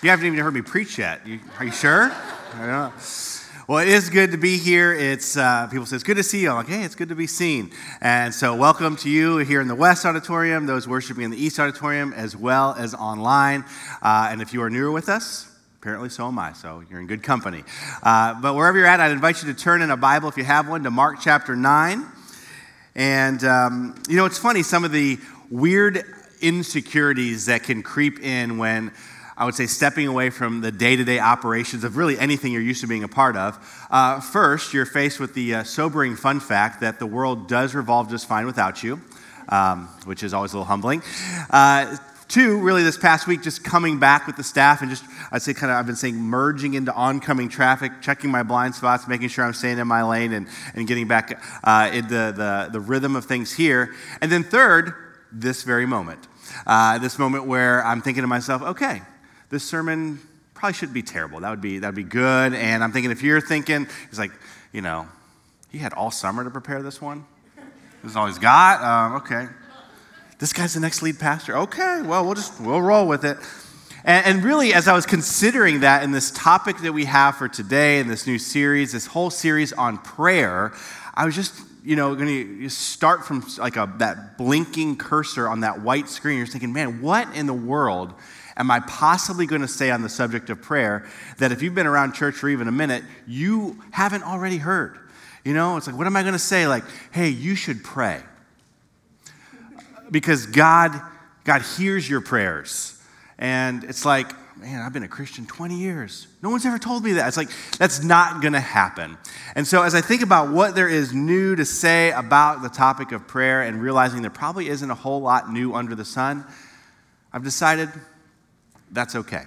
You haven't even heard me preach yet. You, are you sure? Well, it is good to be here. It's uh, people say it's good to see you. I'm like, hey, it's good to be seen. And so, welcome to you here in the West Auditorium, those worshiping in the East Auditorium, as well as online. Uh, and if you are newer with us, apparently so am I. So you're in good company. Uh, but wherever you're at, I'd invite you to turn in a Bible if you have one to Mark chapter nine. And um, you know, it's funny some of the weird insecurities that can creep in when I would say, stepping away from the day to day operations of really anything you're used to being a part of. Uh, first, you're faced with the uh, sobering fun fact that the world does revolve just fine without you, um, which is always a little humbling. Uh, two, really, this past week, just coming back with the staff and just, I'd say, kind of, I've been saying, merging into oncoming traffic, checking my blind spots, making sure I'm staying in my lane and, and getting back uh, into the, the rhythm of things here. And then third, this very moment. Uh, this moment where I'm thinking to myself, okay, this sermon probably shouldn't be terrible. That would be, that would be good. And I'm thinking, if you're thinking, it's like, you know, he had all summer to prepare this one. This is all he's got. Um, okay. This guy's the next lead pastor. Okay, well, we'll just, we'll roll with it. And, and really, as I was considering that in this topic that we have for today in this new series, this whole series on prayer, I was just you know, going to start from like a, that blinking cursor on that white screen. You're thinking, man, what in the world am I possibly going to say on the subject of prayer that if you've been around church for even a minute, you haven't already heard? You know, it's like, what am I going to say? Like, hey, you should pray. Because God, God hears your prayers. And it's like, man, I've been a Christian 20 years. No one's ever told me that. It's like, that's not going to happen. And so, as I think about what there is new to say about the topic of prayer and realizing there probably isn't a whole lot new under the sun, I've decided that's okay.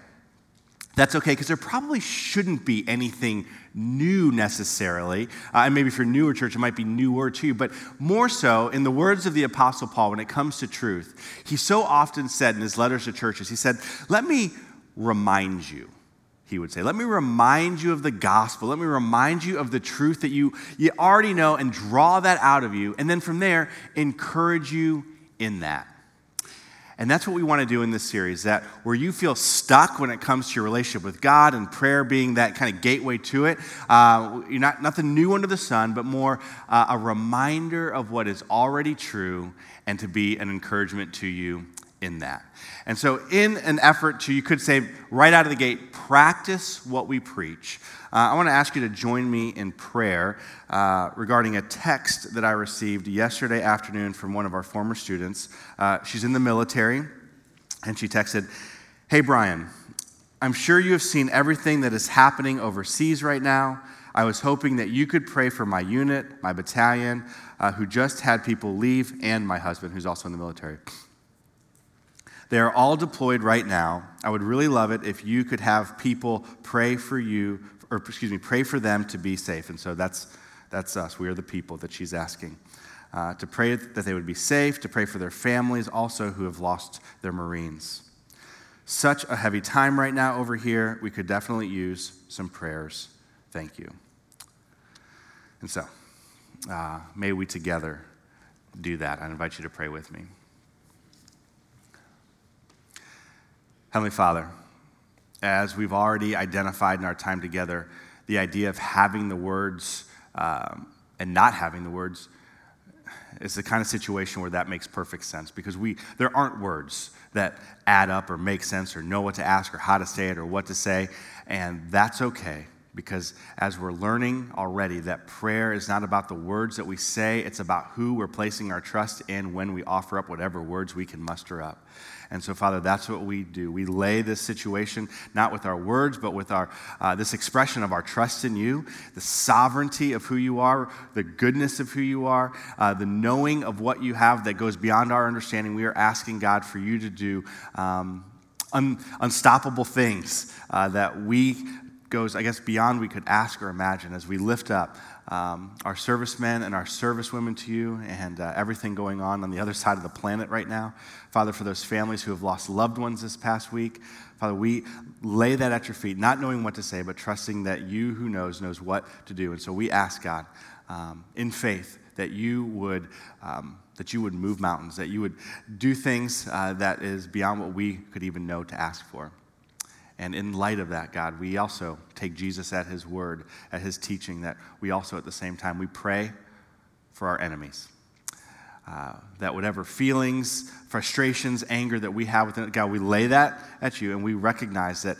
That's okay because there probably shouldn't be anything new necessarily. Uh, and maybe for newer church, it might be newer to you. But more so, in the words of the Apostle Paul, when it comes to truth, he so often said in his letters to churches, he said, Let me remind you he would say. Let me remind you of the gospel. Let me remind you of the truth that you, you already know and draw that out of you. And then from there, encourage you in that. And that's what we want to do in this series that where you feel stuck when it comes to your relationship with God and prayer being that kind of gateway to it. Uh, you're not nothing new under the sun, but more uh, a reminder of what is already true and to be an encouragement to you in that. And so, in an effort to, you could say right out of the gate, practice what we preach. Uh, I want to ask you to join me in prayer uh, regarding a text that I received yesterday afternoon from one of our former students. Uh, she's in the military, and she texted, Hey, Brian, I'm sure you have seen everything that is happening overseas right now. I was hoping that you could pray for my unit, my battalion, uh, who just had people leave, and my husband, who's also in the military. They are all deployed right now. I would really love it if you could have people pray for you or excuse me, pray for them to be safe. And so that's, that's us. We are the people that she's asking. Uh, to pray that they would be safe, to pray for their families also who have lost their Marines. Such a heavy time right now over here. We could definitely use some prayers. Thank you. And so, uh, may we together do that. I invite you to pray with me. Heavenly Father, as we've already identified in our time together, the idea of having the words um, and not having the words is the kind of situation where that makes perfect sense because we there aren't words that add up or make sense or know what to ask or how to say it or what to say. And that's okay because as we're learning already that prayer is not about the words that we say it's about who we're placing our trust in when we offer up whatever words we can muster up and so, Father, that's what we do. We lay this situation not with our words, but with our, uh, this expression of our trust in you, the sovereignty of who you are, the goodness of who you are, uh, the knowing of what you have that goes beyond our understanding. We are asking, God, for you to do um, un- unstoppable things uh, that we goes, I guess, beyond we could ask or imagine as we lift up um, our servicemen and our servicewomen to you and uh, everything going on on the other side of the planet right now. Father, for those families who have lost loved ones this past week, Father, we lay that at your feet, not knowing what to say, but trusting that you who knows, knows what to do. And so we ask, God, um, in faith, that you would. Um, that you would move mountains, that you would do things uh, that is beyond what we could even know to ask for. And in light of that, God, we also take Jesus at his word, at his teaching, that we also at the same time, we pray for our enemies. Uh, that whatever feelings, frustrations, anger that we have within God, we lay that at you and we recognize that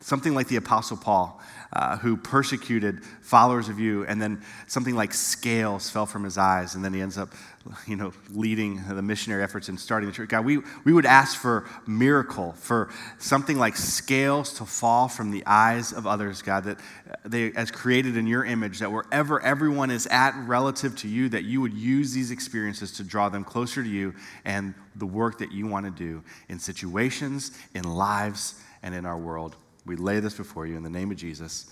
something like the Apostle Paul, uh, who persecuted followers of you, and then something like scales fell from his eyes, and then he ends up, you know, leading the missionary efforts and starting the church. God, we, we would ask for miracle, for something like scales to fall from the eyes of others, God, that they, as created in your image, that wherever everyone is at relative to you, that you would use these experiences to draw them closer to you and the work that you want to do in situations, in lives, and in our world. We lay this before you in the name of Jesus.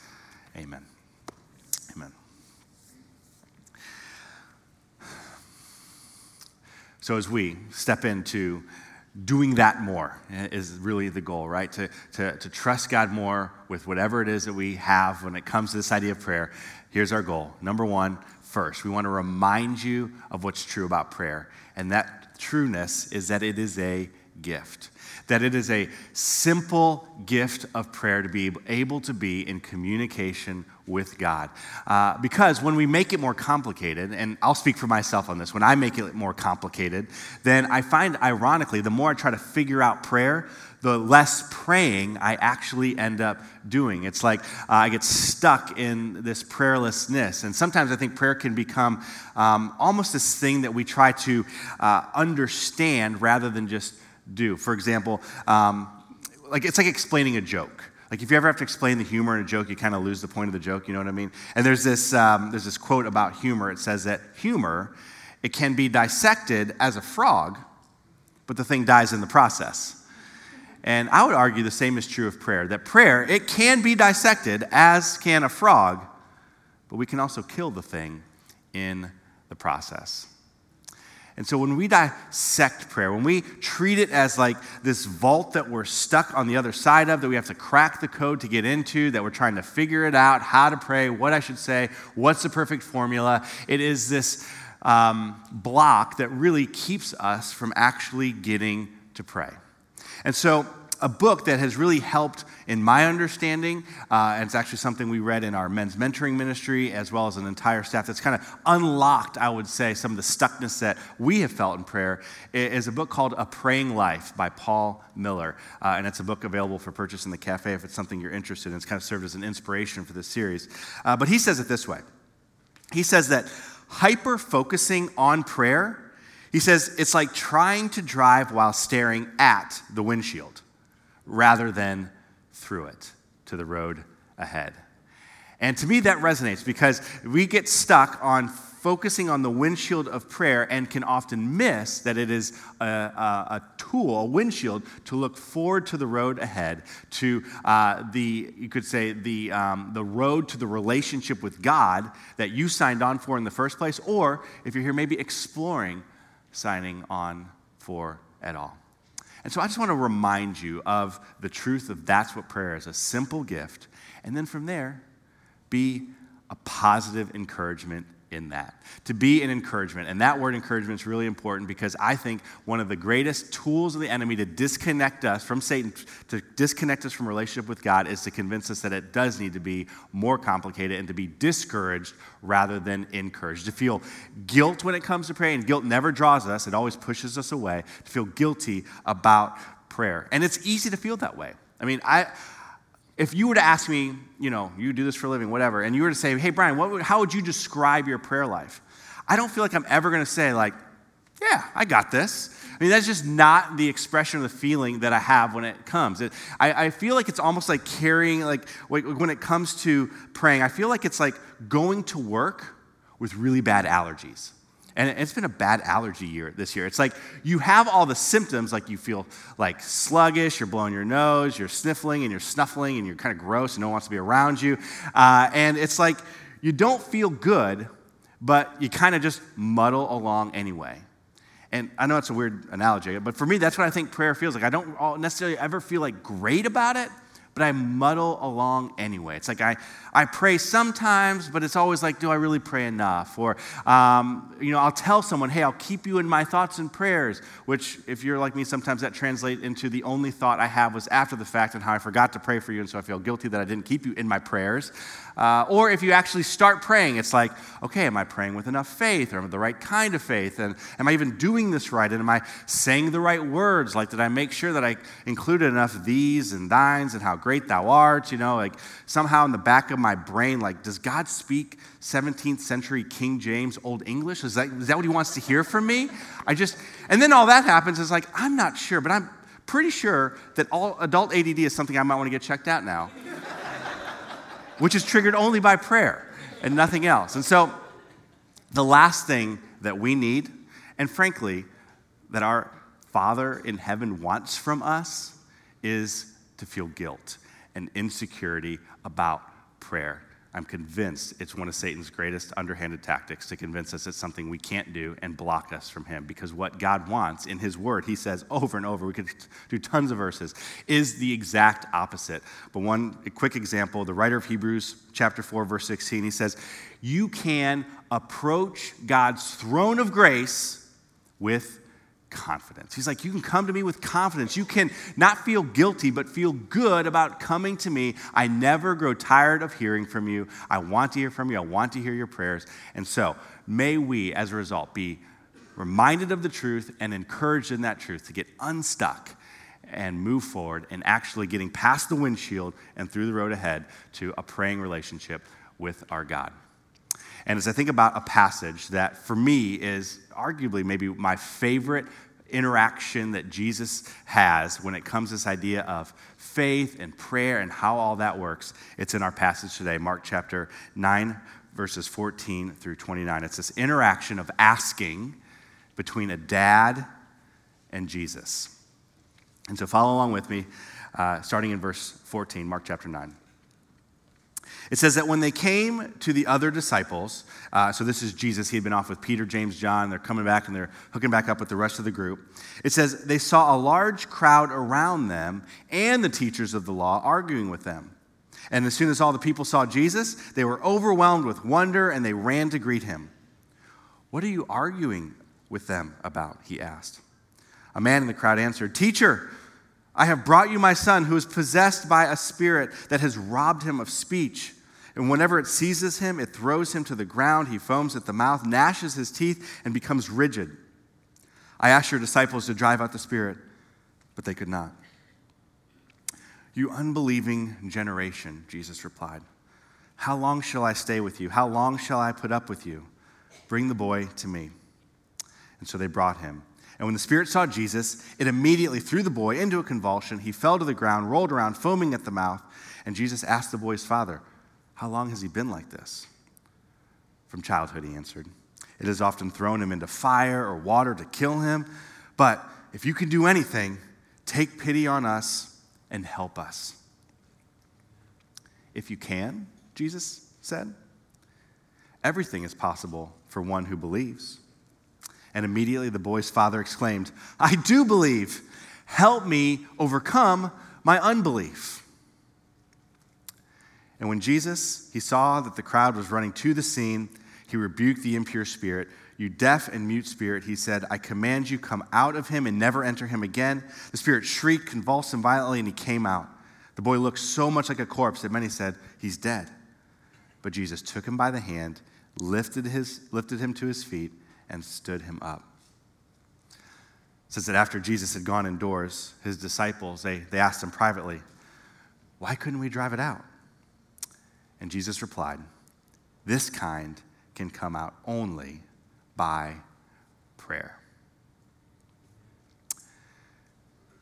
Amen. Amen. So, as we step into doing that more is really the goal, right? To, to, to trust God more with whatever it is that we have when it comes to this idea of prayer. Here's our goal. Number one, first, we want to remind you of what's true about prayer. And that trueness is that it is a gift that it is a simple gift of prayer to be able to be in communication with God. Uh, because when we make it more complicated, and I'll speak for myself on this, when I make it more complicated, then I find, ironically, the more I try to figure out prayer, the less praying I actually end up doing. It's like uh, I get stuck in this prayerlessness. And sometimes I think prayer can become um, almost this thing that we try to uh, understand rather than just do. For example, um, like it's like explaining a joke. Like if you ever have to explain the humor in a joke, you kind of lose the point of the joke. You know what I mean? And there's this um, there's this quote about humor. It says that humor it can be dissected as a frog, but the thing dies in the process. And I would argue the same is true of prayer. That prayer it can be dissected as can a frog, but we can also kill the thing in the process. And so when we dissect prayer, when we treat it as like this vault that we're stuck on the other side of, that we have to crack the code to get into, that we're trying to figure it out, how to pray, what I should say, what's the perfect formula, it is this um, block that really keeps us from actually getting to pray. And so a book that has really helped in my understanding, uh, and it's actually something we read in our men's mentoring ministry as well as an entire staff that's kind of unlocked, I would say, some of the stuckness that we have felt in prayer, is a book called A Praying Life by Paul Miller. Uh, and it's a book available for purchase in the cafe if it's something you're interested in. It's kind of served as an inspiration for this series. Uh, but he says it this way He says that hyper focusing on prayer, he says it's like trying to drive while staring at the windshield rather than through it to the road ahead. And to me, that resonates because we get stuck on focusing on the windshield of prayer and can often miss that it is a, a, a tool, a windshield, to look forward to the road ahead, to uh, the, you could say, the, um, the road to the relationship with God that you signed on for in the first place, or if you're here, maybe exploring signing on for at all. And so I just want to remind you of the truth of that's what prayer is a simple gift. And then from there, be a positive encouragement in that. To be an encouragement. And that word encouragement is really important because I think one of the greatest tools of the enemy to disconnect us from Satan, to disconnect us from relationship with God, is to convince us that it does need to be more complicated and to be discouraged rather than encouraged. To feel guilt when it comes to prayer, and guilt never draws us, it always pushes us away. To feel guilty about prayer. And it's easy to feel that way. I mean, I if you were to ask me, you know, you do this for a living, whatever, and you were to say, hey, Brian, would, how would you describe your prayer life? I don't feel like I'm ever going to say, like, yeah, I got this. I mean, that's just not the expression of the feeling that I have when it comes. It, I, I, feel like it's almost like carrying, like, when it comes to praying, I feel like it's like going to work with really bad allergies. And it's been a bad allergy year this year. It's like you have all the symptoms, like you feel like sluggish, you're blowing your nose, you're sniffling and you're snuffling and you're kind of gross and no one wants to be around you. Uh, and it's like you don't feel good, but you kind of just muddle along anyway. And I know it's a weird analogy, but for me, that's what I think prayer feels like. I don't necessarily ever feel like great about it, but I muddle along anyway. It's like I, I pray sometimes, but it's always like, do I really pray enough? Or, um, you know, I'll tell someone, hey, I'll keep you in my thoughts and prayers, which, if you're like me, sometimes that translates into the only thought I have was after the fact and how I forgot to pray for you, and so I feel guilty that I didn't keep you in my prayers. Uh, or if you actually start praying, it's like, okay, am I praying with enough faith or am I the right kind of faith? And am I even doing this right? And am I saying the right words? Like, did I make sure that I included enough these and thines and how great thou art? You know, like somehow in the back of my brain, like, does God speak 17th century King James Old English? Is that, is that what he wants to hear from me? I just, and then all that happens is like, I'm not sure, but I'm pretty sure that all adult ADD is something I might want to get checked out now which is triggered only by prayer and nothing else. And so, the last thing that we need, and frankly, that our Father in heaven wants from us, is to feel guilt and insecurity about prayer. I'm convinced it's one of Satan's greatest underhanded tactics to convince us it's something we can't do and block us from him. Because what God wants in his word, he says over and over, we could do tons of verses, is the exact opposite. But one quick example the writer of Hebrews, chapter 4, verse 16, he says, You can approach God's throne of grace with confidence. He's like, You can come to me with confidence. You can not feel guilty, but feel good about coming to me. I never grow tired of hearing from you. I want to hear from you. I want to hear your prayers. And so, may we, as a result, be reminded of the truth and encouraged in that truth to get unstuck and move forward and actually getting past the windshield and through the road ahead to a praying relationship with our God. And as I think about a passage that for me is arguably maybe my favorite interaction that Jesus has when it comes to this idea of faith and prayer and how all that works, it's in our passage today, Mark chapter 9, verses 14 through 29. It's this interaction of asking between a dad and Jesus. And so follow along with me, uh, starting in verse 14, Mark chapter 9. It says that when they came to the other disciples, uh, so this is Jesus, he had been off with Peter, James, John, they're coming back and they're hooking back up with the rest of the group. It says they saw a large crowd around them and the teachers of the law arguing with them. And as soon as all the people saw Jesus, they were overwhelmed with wonder and they ran to greet him. What are you arguing with them about? He asked. A man in the crowd answered, Teacher, I have brought you my son who is possessed by a spirit that has robbed him of speech. And whenever it seizes him, it throws him to the ground. He foams at the mouth, gnashes his teeth, and becomes rigid. I asked your disciples to drive out the spirit, but they could not. You unbelieving generation, Jesus replied, How long shall I stay with you? How long shall I put up with you? Bring the boy to me. And so they brought him. And when the spirit saw Jesus, it immediately threw the boy into a convulsion. He fell to the ground, rolled around, foaming at the mouth. And Jesus asked the boy's father, How long has he been like this? From childhood, he answered. It has often thrown him into fire or water to kill him. But if you can do anything, take pity on us and help us. If you can, Jesus said, everything is possible for one who believes. And immediately the boy's father exclaimed, I do believe. Help me overcome my unbelief. And when Jesus, he saw that the crowd was running to the scene, he rebuked the impure spirit. You deaf and mute spirit, he said, I command you, come out of him and never enter him again. The spirit shrieked, convulsed him violently, and he came out. The boy looked so much like a corpse that many said, He's dead. But Jesus took him by the hand, lifted, his, lifted him to his feet, and stood him up. It says that after Jesus had gone indoors, his disciples, they, they asked him privately, Why couldn't we drive it out? And Jesus replied, This kind can come out only by prayer.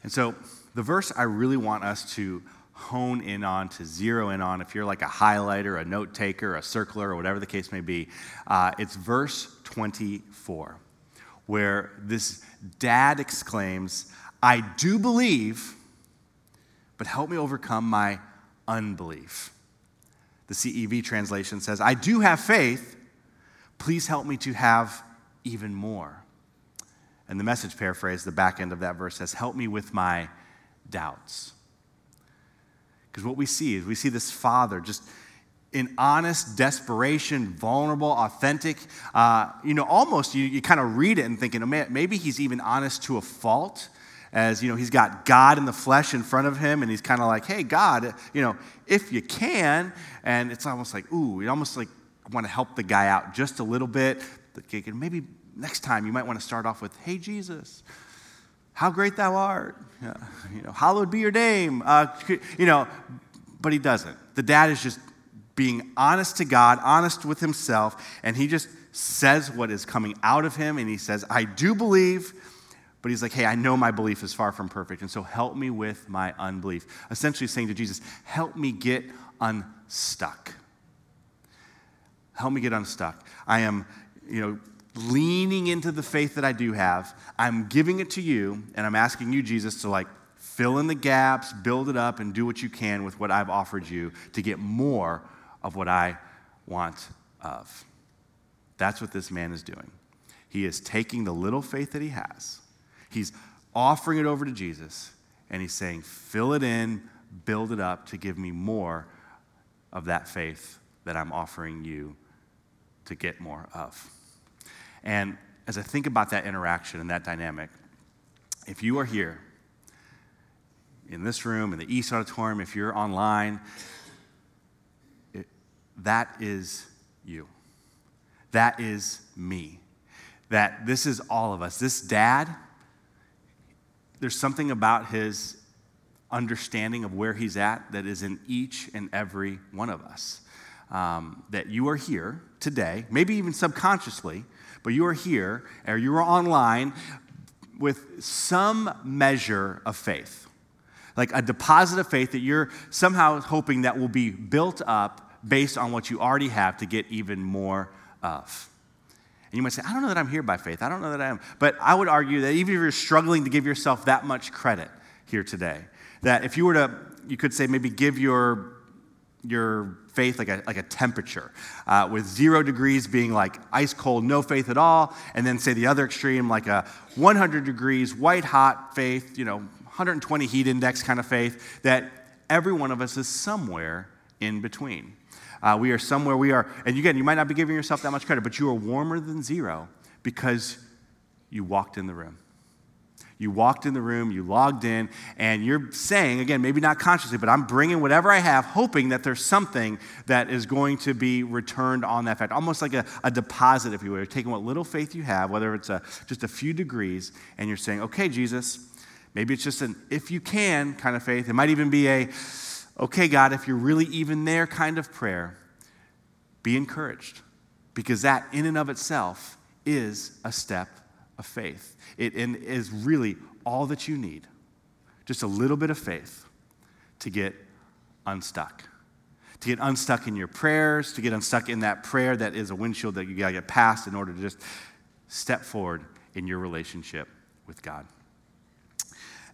And so, the verse I really want us to hone in on, to zero in on, if you're like a highlighter, a note taker, a circler, or whatever the case may be, uh, it's verse 24, where this dad exclaims, I do believe, but help me overcome my unbelief. The CEV translation says, I do have faith, please help me to have even more. And the message paraphrase, the back end of that verse says, Help me with my doubts. Because what we see is we see this father just in honest desperation, vulnerable, authentic. Uh, you know, almost you, you kind of read it and thinking, oh, maybe he's even honest to a fault. As you know, he's got God in the flesh in front of him, and he's kind of like, "Hey, God, you know, if you can." And it's almost like, ooh, you almost like want to help the guy out just a little bit. Maybe next time you might want to start off with, "Hey, Jesus, how great thou art." You know, hallowed be your name. Uh, you know, but he doesn't. The dad is just being honest to God, honest with himself, and he just says what is coming out of him, and he says, I do believe, but he's like, hey, I know my belief is far from perfect, and so help me with my unbelief. Essentially saying to Jesus, help me get unstuck. Help me get unstuck. I am, you know, leaning into the faith that I do have. I'm giving it to you, and I'm asking you, Jesus, to like fill in the gaps, build it up, and do what you can with what I've offered you to get more of what I want of. That's what this man is doing. He is taking the little faith that he has, he's offering it over to Jesus, and he's saying, Fill it in, build it up to give me more of that faith that I'm offering you to get more of. And as I think about that interaction and that dynamic, if you are here in this room, in the East Auditorium, if you're online, that is you. That is me. That this is all of us. This dad, there's something about his understanding of where he's at that is in each and every one of us. Um, that you are here today, maybe even subconsciously, but you are here or you are online with some measure of faith. Like a deposit of faith that you're somehow hoping that will be built up based on what you already have to get even more of. And you might say, I don't know that I'm here by faith. I don't know that I am. But I would argue that even if you're struggling to give yourself that much credit here today, that if you were to, you could say maybe give your, your faith like a, like a temperature, uh, with zero degrees being like ice cold, no faith at all, and then say the other extreme, like a 100 degrees, white hot faith, you know, 120 heat index kind of faith, that every one of us is somewhere in between. Uh, we are somewhere we are, and again, you might not be giving yourself that much credit, but you are warmer than zero because you walked in the room. You walked in the room, you logged in, and you're saying, again, maybe not consciously, but I'm bringing whatever I have, hoping that there's something that is going to be returned on that fact. Almost like a, a deposit, if you will. You're taking what little faith you have, whether it's a, just a few degrees, and you're saying, okay, Jesus, maybe it's just an if you can kind of faith. It might even be a, okay, God, if you're really even there kind of prayer, be encouraged because that in and of itself is a step of faith. It is really all that you need. Just a little bit of faith to get unstuck. To get unstuck in your prayers, to get unstuck in that prayer that is a windshield that you got to get past in order to just step forward in your relationship with God.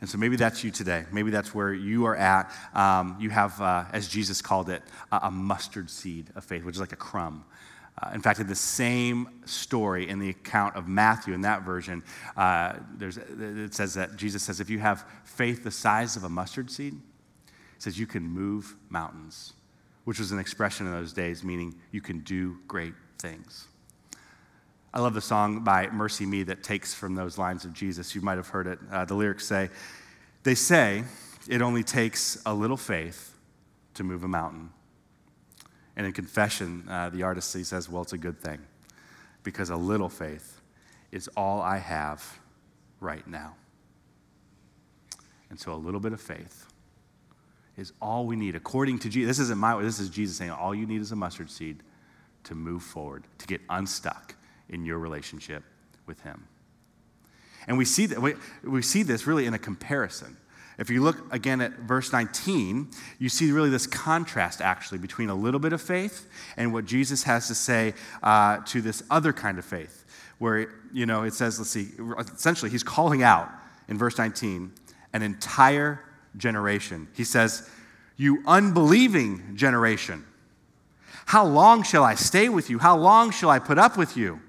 And so maybe that's you today. Maybe that's where you are at. Um, you have, uh, as Jesus called it, a, a, mustard seed of faith, which is like a crumb. Uh, in fact, in the same story in the account of Matthew, in that version, uh, it says that Jesus says, if you have faith the size of a mustard seed, it says you can move mountains, which was an expression in those days meaning you can do great things. I love the song by MercyMe that takes from those lines of Jesus. You might have heard it. Uh, the lyrics say, They say it only takes a little faith to move a mountain. And in Confession, uh, the artist says, Well, it's a good thing because a little faith is all I have right now. And so a little bit of faith is all we need. According to Jesus, this isn't my this is Jesus saying all you need is a mustard seed to move forward, to get unstuck in your relationship with Him. And we see, that, we, we see this really in a comparison. If you look again at verse 19, you see really this contrast actually between a little bit of faith and what Jesus has to say uh, to this other kind of faith, where, you know, it says, let's see, essentially, he's calling out in verse 19 an entire generation. He says, You unbelieving generation, how long shall I stay with you? How long shall I put up with you?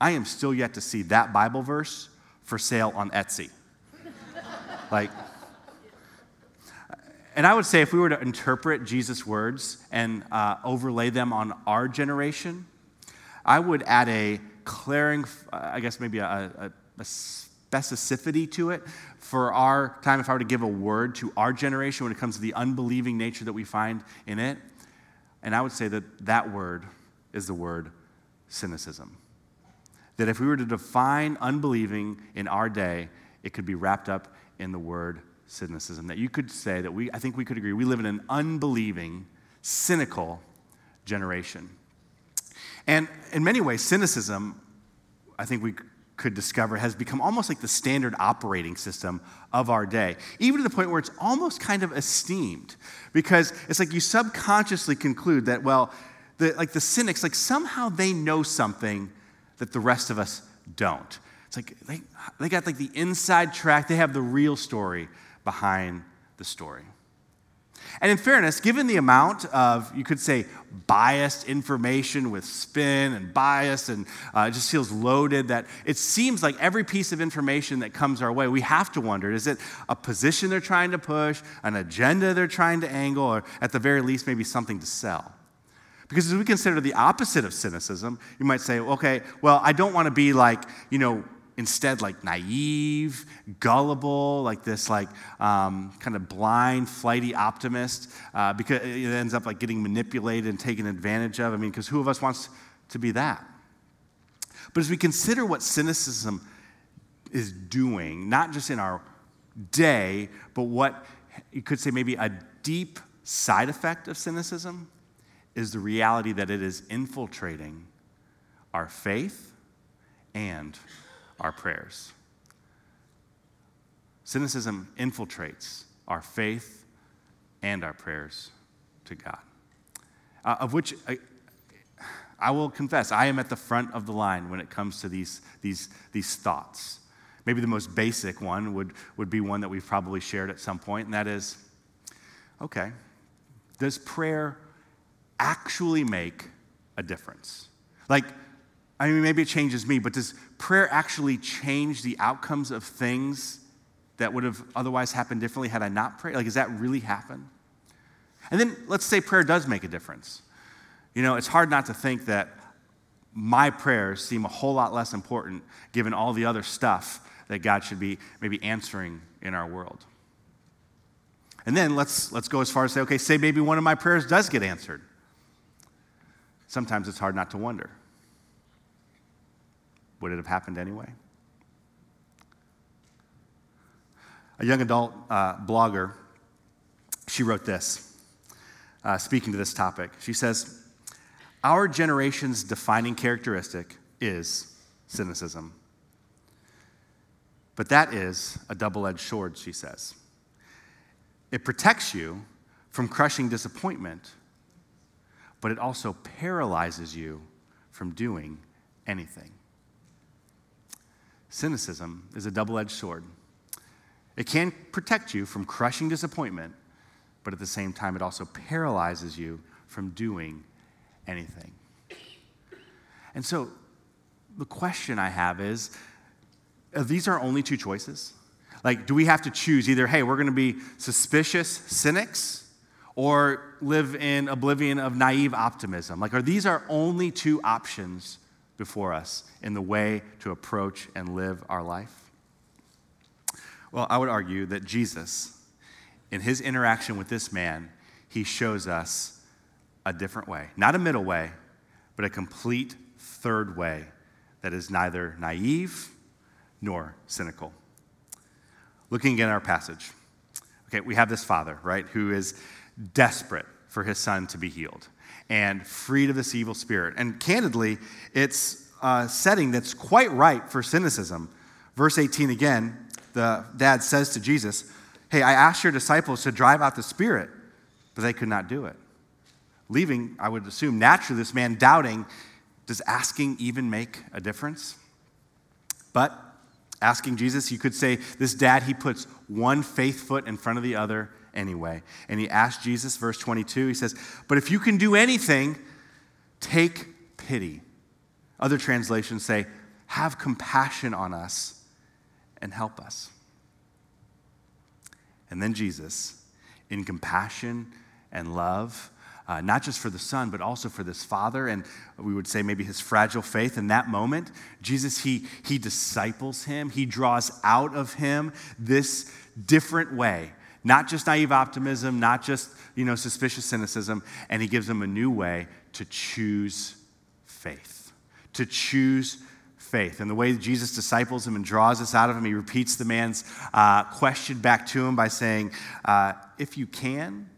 I am still yet to see that Bible verse for sale on Etsy. like, And I would say if we were to interpret Jesus' words and uh, overlay them on our generation, I would add a clearing, uh, I guess maybe a, a, a specificity to it for our time. If I were to give a word to our generation when it comes to the unbelieving nature that we find in it, and I would say that that word is the word cynicism. That if we were to define unbelieving in our day, it could be wrapped up in the word cynicism. That you could say that we, I think we could agree, we live in an unbelieving, cynical generation. And in many ways, cynicism, I think we could discover, has become almost like the standard operating system of our day, even to the point where it's almost kind of esteemed. Because it's like you subconsciously conclude that, well, the, like the cynics, like somehow they know something that the rest of us don't. It's like they, they got like the inside track, they have the real story behind the story. And in fairness, given the amount of, you could say, biased information with spin and bias, and uh, it just feels loaded, that it seems like every piece of information that comes our way, we have to wonder is it a position they're trying to push, an agenda they're trying to angle, or at the very least, maybe something to sell? Because as we consider the opposite of cynicism, you might say, okay, well, I don't want to be like, you know, instead like naive, gullible, like this like um, kind of blind, flighty optimist, uh, because it ends up like getting manipulated and taken advantage of. I mean, because who of us wants to be that? But as we consider what cynicism is doing, not just in our day, but what you could say maybe a deep side effect of cynicism is the reality that it is infiltrating our faith and our prayers. Cynicism infiltrates our faith and our prayers to God, uh, of which I, I will confess, I am at the front of the line when it comes to these, these, these thoughts. Maybe the most basic one would, would be one that we've probably shared at some point, and that is okay, does prayer actually make a difference? Like, I mean, maybe it changes me, but does prayer actually change the outcomes of things that would have otherwise happened differently had I not prayed? Like, does that really happen? And then let's say prayer does make a difference. You know, it's hard not to think that my prayers seem a whole lot less important given all the other stuff that God should be maybe answering in our world. And then let's, let's go as far as say, okay, say maybe one of my prayers does get answered. Sometimes it's hard not to wonder would it have happened anyway? A young adult uh, blogger, she wrote this, uh, speaking to this topic. She says, Our generation's defining characteristic is cynicism. But that is a double edged sword, she says. It protects you from crushing disappointment, but it also paralyzes you from doing anything. Cynicism is a double edged sword. It can protect you from crushing disappointment, but at the same time, it also paralyzes you from doing anything. And so, the question I have is these are only two choices? Like, do we have to choose either, hey, we're going to be suspicious cynics or live in oblivion of naive optimism? Like, are these our only two options before us in the way to approach and live our life? Well, I would argue that Jesus, in his interaction with this man, he shows us a different way. Not a middle way, but a complete third way that is neither naive nor cynical. Looking again at our passage, okay, we have this father, right, who is desperate for his son to be healed and freed of this evil spirit. And candidly, it's a setting that's quite ripe for cynicism. Verse 18 again, the dad says to Jesus, Hey, I asked your disciples to drive out the spirit, but they could not do it. Leaving, I would assume, naturally, this man doubting, does asking even make a difference? But asking Jesus, you could say, this dad, he puts one faith foot in front of the other anyway. And he asked Jesus, verse 22, he says, But if you can do anything, take pity. Other translations say, Have compassion on us and help us. And then Jesus, in compassion and love. Uh, not just for the son, but also for this father, and we would say maybe his fragile faith. In that moment, Jesus, he, he disciples him, he draws out of him this different way not just naive optimism, not just, you know, suspicious cynicism, and he gives them a new way to choose faith. To choose faith. And the way Jesus disciples him and draws us out of him, he repeats the man's uh, question back to him by saying, uh, If you can,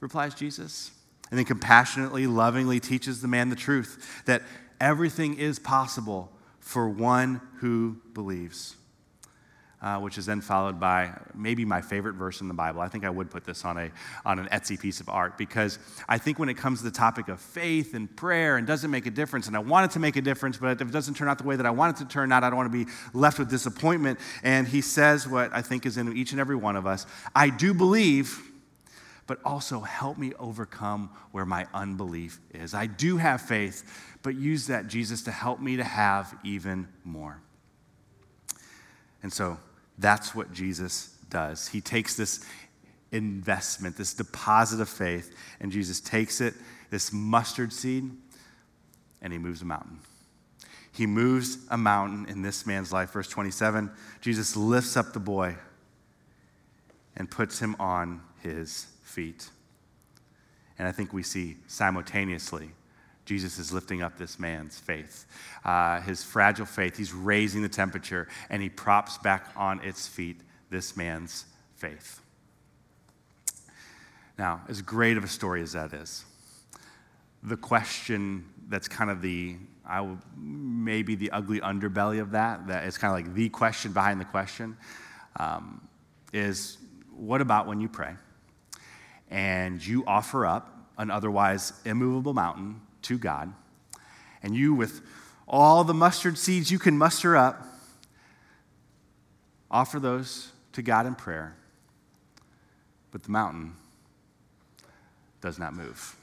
replies Jesus. And then compassionately, lovingly teaches the man the truth that everything is possible for one who believes uh, which is then followed by maybe my favorite verse in the Bible. I think I would put this on, a, on an Etsy piece of art because I think when it comes to the topic of faith and prayer and doesn't make a difference, and I want it to make a difference, but if it doesn't turn out the way that I want it to turn out, I don't want to be left with disappointment. And he says what I think is in each and every one of us I do believe but also help me overcome where my unbelief is. I do have faith, but use that, Jesus, to help me to have even more. And so that's what Jesus does. He takes this investment, this deposit of faith, and Jesus takes it, this mustard seed, and he moves a mountain. He moves a mountain in this man's life. Verse 27 Jesus lifts up the boy and puts him on his feet. And I think we see simultaneously Jesus is lifting up this man's faith, uh, his fragile faith. He's raising the temperature and he props back on its feet this man's faith. Now, as great of a story as that is, the question that's kind of the, I will, maybe the ugly underbelly of that, that is kind of like the question behind the question, um, is what about when you pray and you offer up an otherwise immovable mountain to God, and you, with all the mustard seeds you can muster up, offer those to God in prayer, but the mountain does not move.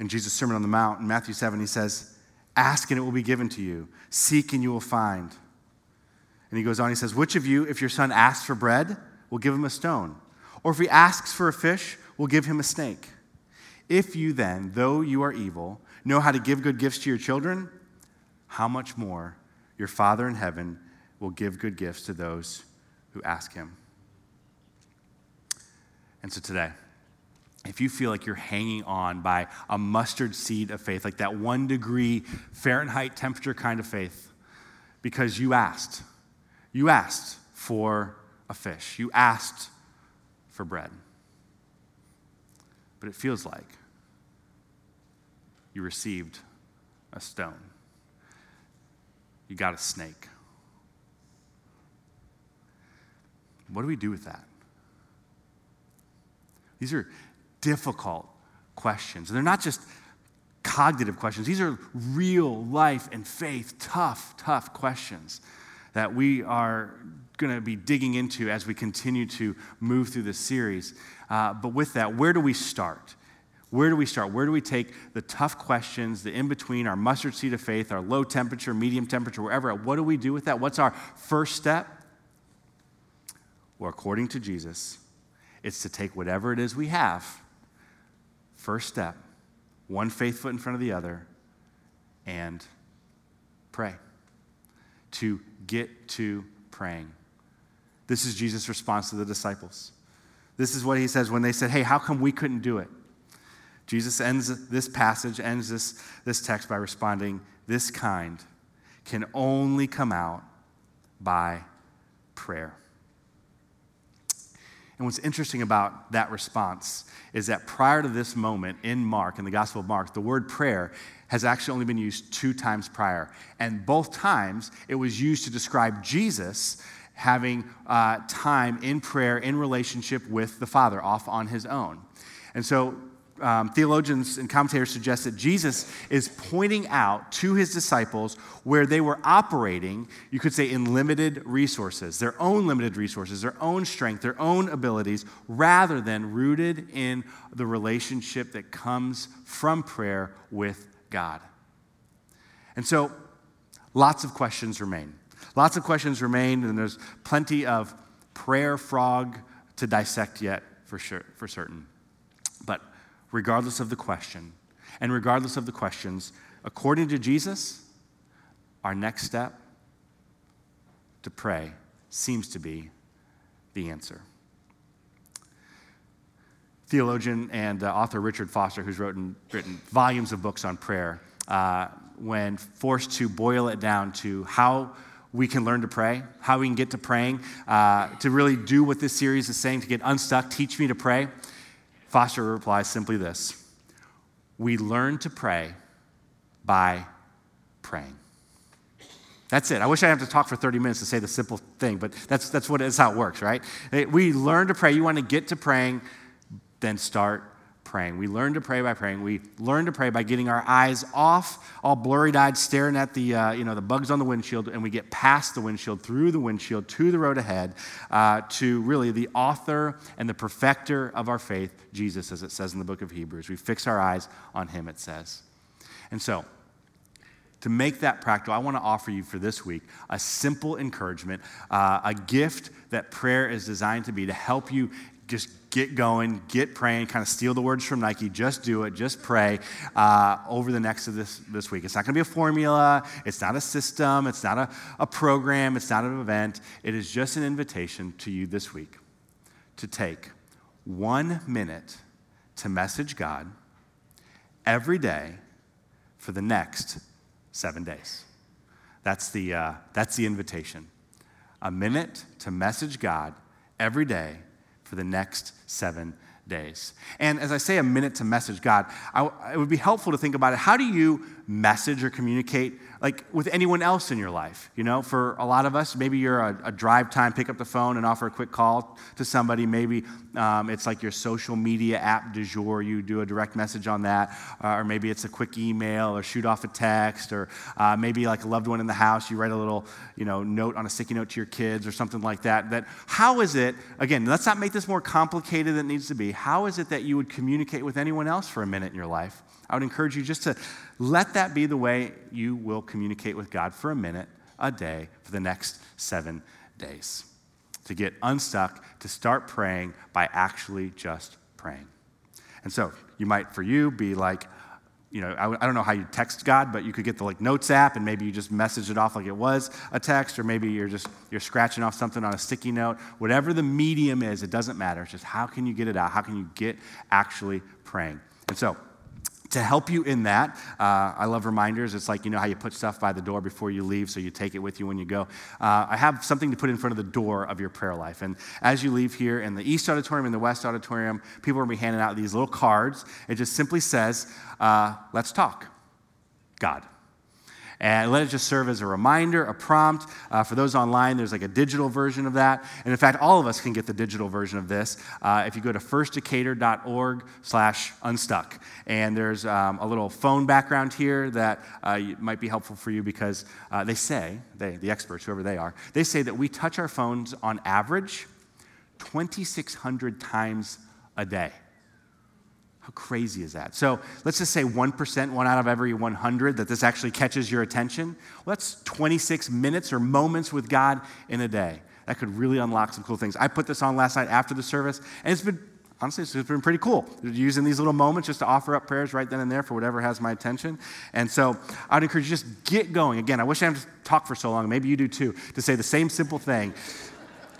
In Jesus' Sermon on the Mount, in Matthew 7, he says, Ask and it will be given to you, seek and you will find. And he goes on, he says, Which of you, if your son asks for bread, will give him a stone? Or if he asks for a fish, will give him a snake. If you then, though you are evil, know how to give good gifts to your children, how much more your Father in heaven will give good gifts to those who ask him. And so today, if you feel like you're hanging on by a mustard seed of faith, like that one degree Fahrenheit temperature kind of faith, because you asked, you asked for a fish, you asked for bread but it feels like you received a stone. You got a snake. What do we do with that? These are difficult questions. They're not just cognitive questions, these are real life and faith, tough, tough questions that we are going to be digging into as we continue to move through this series. Uh, but with that, where do we start? Where do we start? Where do we take the tough questions, the in between, our mustard seed of faith, our low temperature, medium temperature, wherever? What do we do with that? What's our first step? Well, according to Jesus, it's to take whatever it is we have, first step, one faith foot in front of the other, and pray. To get to praying. This is Jesus' response to the disciples. This is what he says when they said, Hey, how come we couldn't do it? Jesus ends this passage, ends this, this text by responding, This kind can only come out by prayer. And what's interesting about that response is that prior to this moment in Mark, in the Gospel of Mark, the word prayer has actually only been used two times prior. And both times it was used to describe Jesus having uh, time in prayer, in relationship with the Father, off on his own. And so um, theologians and commentators suggest that Jesus is pointing out to his disciples where they were operating, you could say, in limited resources, their own limited resources, their own strength, their own abilities, rather than rooted in the relationship that comes from prayer with God. And so, lots of questions remain. Lots of questions remain, and there's plenty of prayer frog to dissect yet for, sure, for certain. But regardless of the question, and regardless of the questions, according to Jesus, our next step to pray seems to be the answer. Theologian and uh, author Richard Foster, who's written, written volumes of books on prayer, uh, when forced to boil it down to how we can learn to pray, how we can get to praying, uh, to really do what this series is saying, to get unstuck, teach me to pray, Foster replies simply this We learn to pray by praying. That's it. I wish I had to talk for 30 minutes to say the simple thing, but that's, that's what that's how it works, right? We learn to pray. You want to get to praying, then start praying. We learn to pray by praying. We learn to pray by getting our eyes off, all blurry eyed, staring at the, uh, you know, the bugs on the windshield, and we get past the windshield, through the windshield, to the road ahead, uh, to really the author and the perfecter of our faith, Jesus, as it says in the book of Hebrews. We fix our eyes on him, it says. And so, to make that practical, I want to offer you for this week a simple encouragement, uh, a gift that prayer is designed to be to help you just get going, get praying, kind of steal the words from Nike, just do it, just pray uh, over the next of this, this week. It's not going to be a formula, it's not a system, it's not a, a program, it's not an event. It is just an invitation to you this week to take one minute to message God every day for the next seven days. That's the, uh, that's the invitation. A minute to message God every day for the next seven days. And as I say, a minute to message God, I, it would be helpful to think about it. How do you message or communicate like with anyone else in your life. You know, for a lot of us, maybe you're a, a drive time, pick up the phone and offer a quick call to somebody. Maybe um, it's like your social media app du jour. You do a direct message on that, uh, or maybe it's a quick email or shoot off a text, or uh, maybe like a loved one in the house. You write a little, you know, note on a sticky note to your kids or something like that. That how is it? Again, let's not make this more complicated than it needs to be. How is it that you would communicate with anyone else for a minute in your life? I would encourage you just to let that be the way you will communicate with God for a minute a day for the next seven days. To get unstuck, to start praying by actually just praying. And so you might, for you, be like, you know, I, I, don't know how you text God, but you could get the like notes app and maybe you just message it off like it was a text, or maybe you're just you're scratching off something on a sticky note. Whatever the medium is, it doesn't matter. It's just how can you get it out? How can you get actually praying? And so to help you in that, uh, I love reminders. It's like, you know, how you put stuff by the door before you leave so you take it with you when you go. Uh, I have something to put in front of the door of your prayer life. And as you leave here in the East Auditorium and the West Auditorium, people are going to be handing out these little cards. It just simply says, uh, let's talk. God. And let it just serve as a reminder, a prompt. Uh, for those online, there's like a digital version of that. And in fact, all of us can get the digital version of this uh, if you go to firstdecatur.org slash unstuck. And there's um, a little phone background here that uh, might be helpful for you because uh, they say, they, the experts, whoever they are, they say that we touch our phones on average 2,600 times a day. How crazy is that? So let's just say 1%, one out of every 100, that this actually catches your attention. Well, that's 26 minutes or moments with God in a day. That could really unlock some cool things. I put this on last night after the service, and it's been, honestly, it's been pretty cool. Using these little moments just to offer up prayers right then and there for whatever has my attention. And so I'd encourage you just get going. Again, I wish I hadn't talked for so long. Maybe you do too, to say the same simple thing,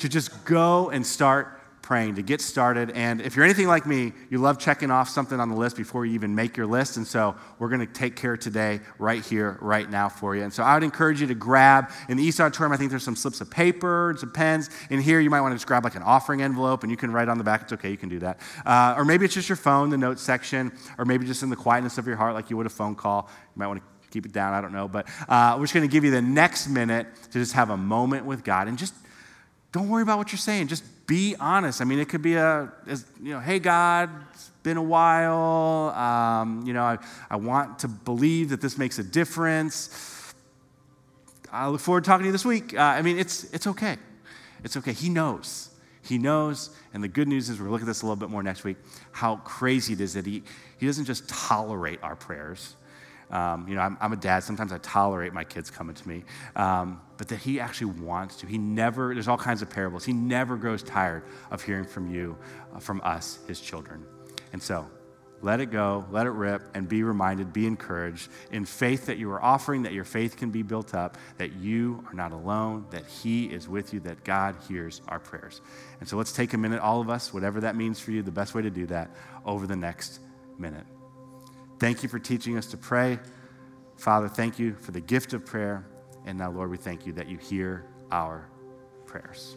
to just go and start praying to get started. And if you're anything like me, you love checking off something on the list before you even make your list. And so we're going to take care today, right here, right now for you. And so I would encourage you to grab in the East Auditorium, I think there's some slips of paper and some pens. In here, you might want to just grab like an offering envelope and you can write on the back. It's okay, you can do that. Uh, or maybe it's just your phone, the notes section, or maybe just in the quietness of your heart, like you would a phone call. You might want to keep it down. I don't know. But uh, we're just going to give you the next minute to just have a moment with God and just don't worry about what you're saying. Just be honest. I mean, it could be a, you know, hey, God, it's been a while. Um, you know, I, I want to believe that this makes a difference. I look forward to talking to you this week. Uh, I mean, it's, it's okay. It's okay. He knows. He knows. And the good news is, we'll look at this a little bit more next week, how crazy it is that he, he doesn't just tolerate our prayers. Um, you know, I'm, I'm, a dad. Sometimes I tolerate my kids coming to me, um, but that He actually wants to. He never, there's all kinds of parables. He never grows tired of hearing from you, uh, from us, His children. And so, let it go, let it rip, and be reminded, be encouraged in faith that you are offering, that your faith can be built up, that you are not alone, that He is with you, that God hears our prayers. And so let's take a minute, all of us, whatever that means for you, the best way to do that over the next minute. Thank you for teaching us to pray. Father, thank you for the gift of prayer. And now, Lord, we thank you that you hear our prayers.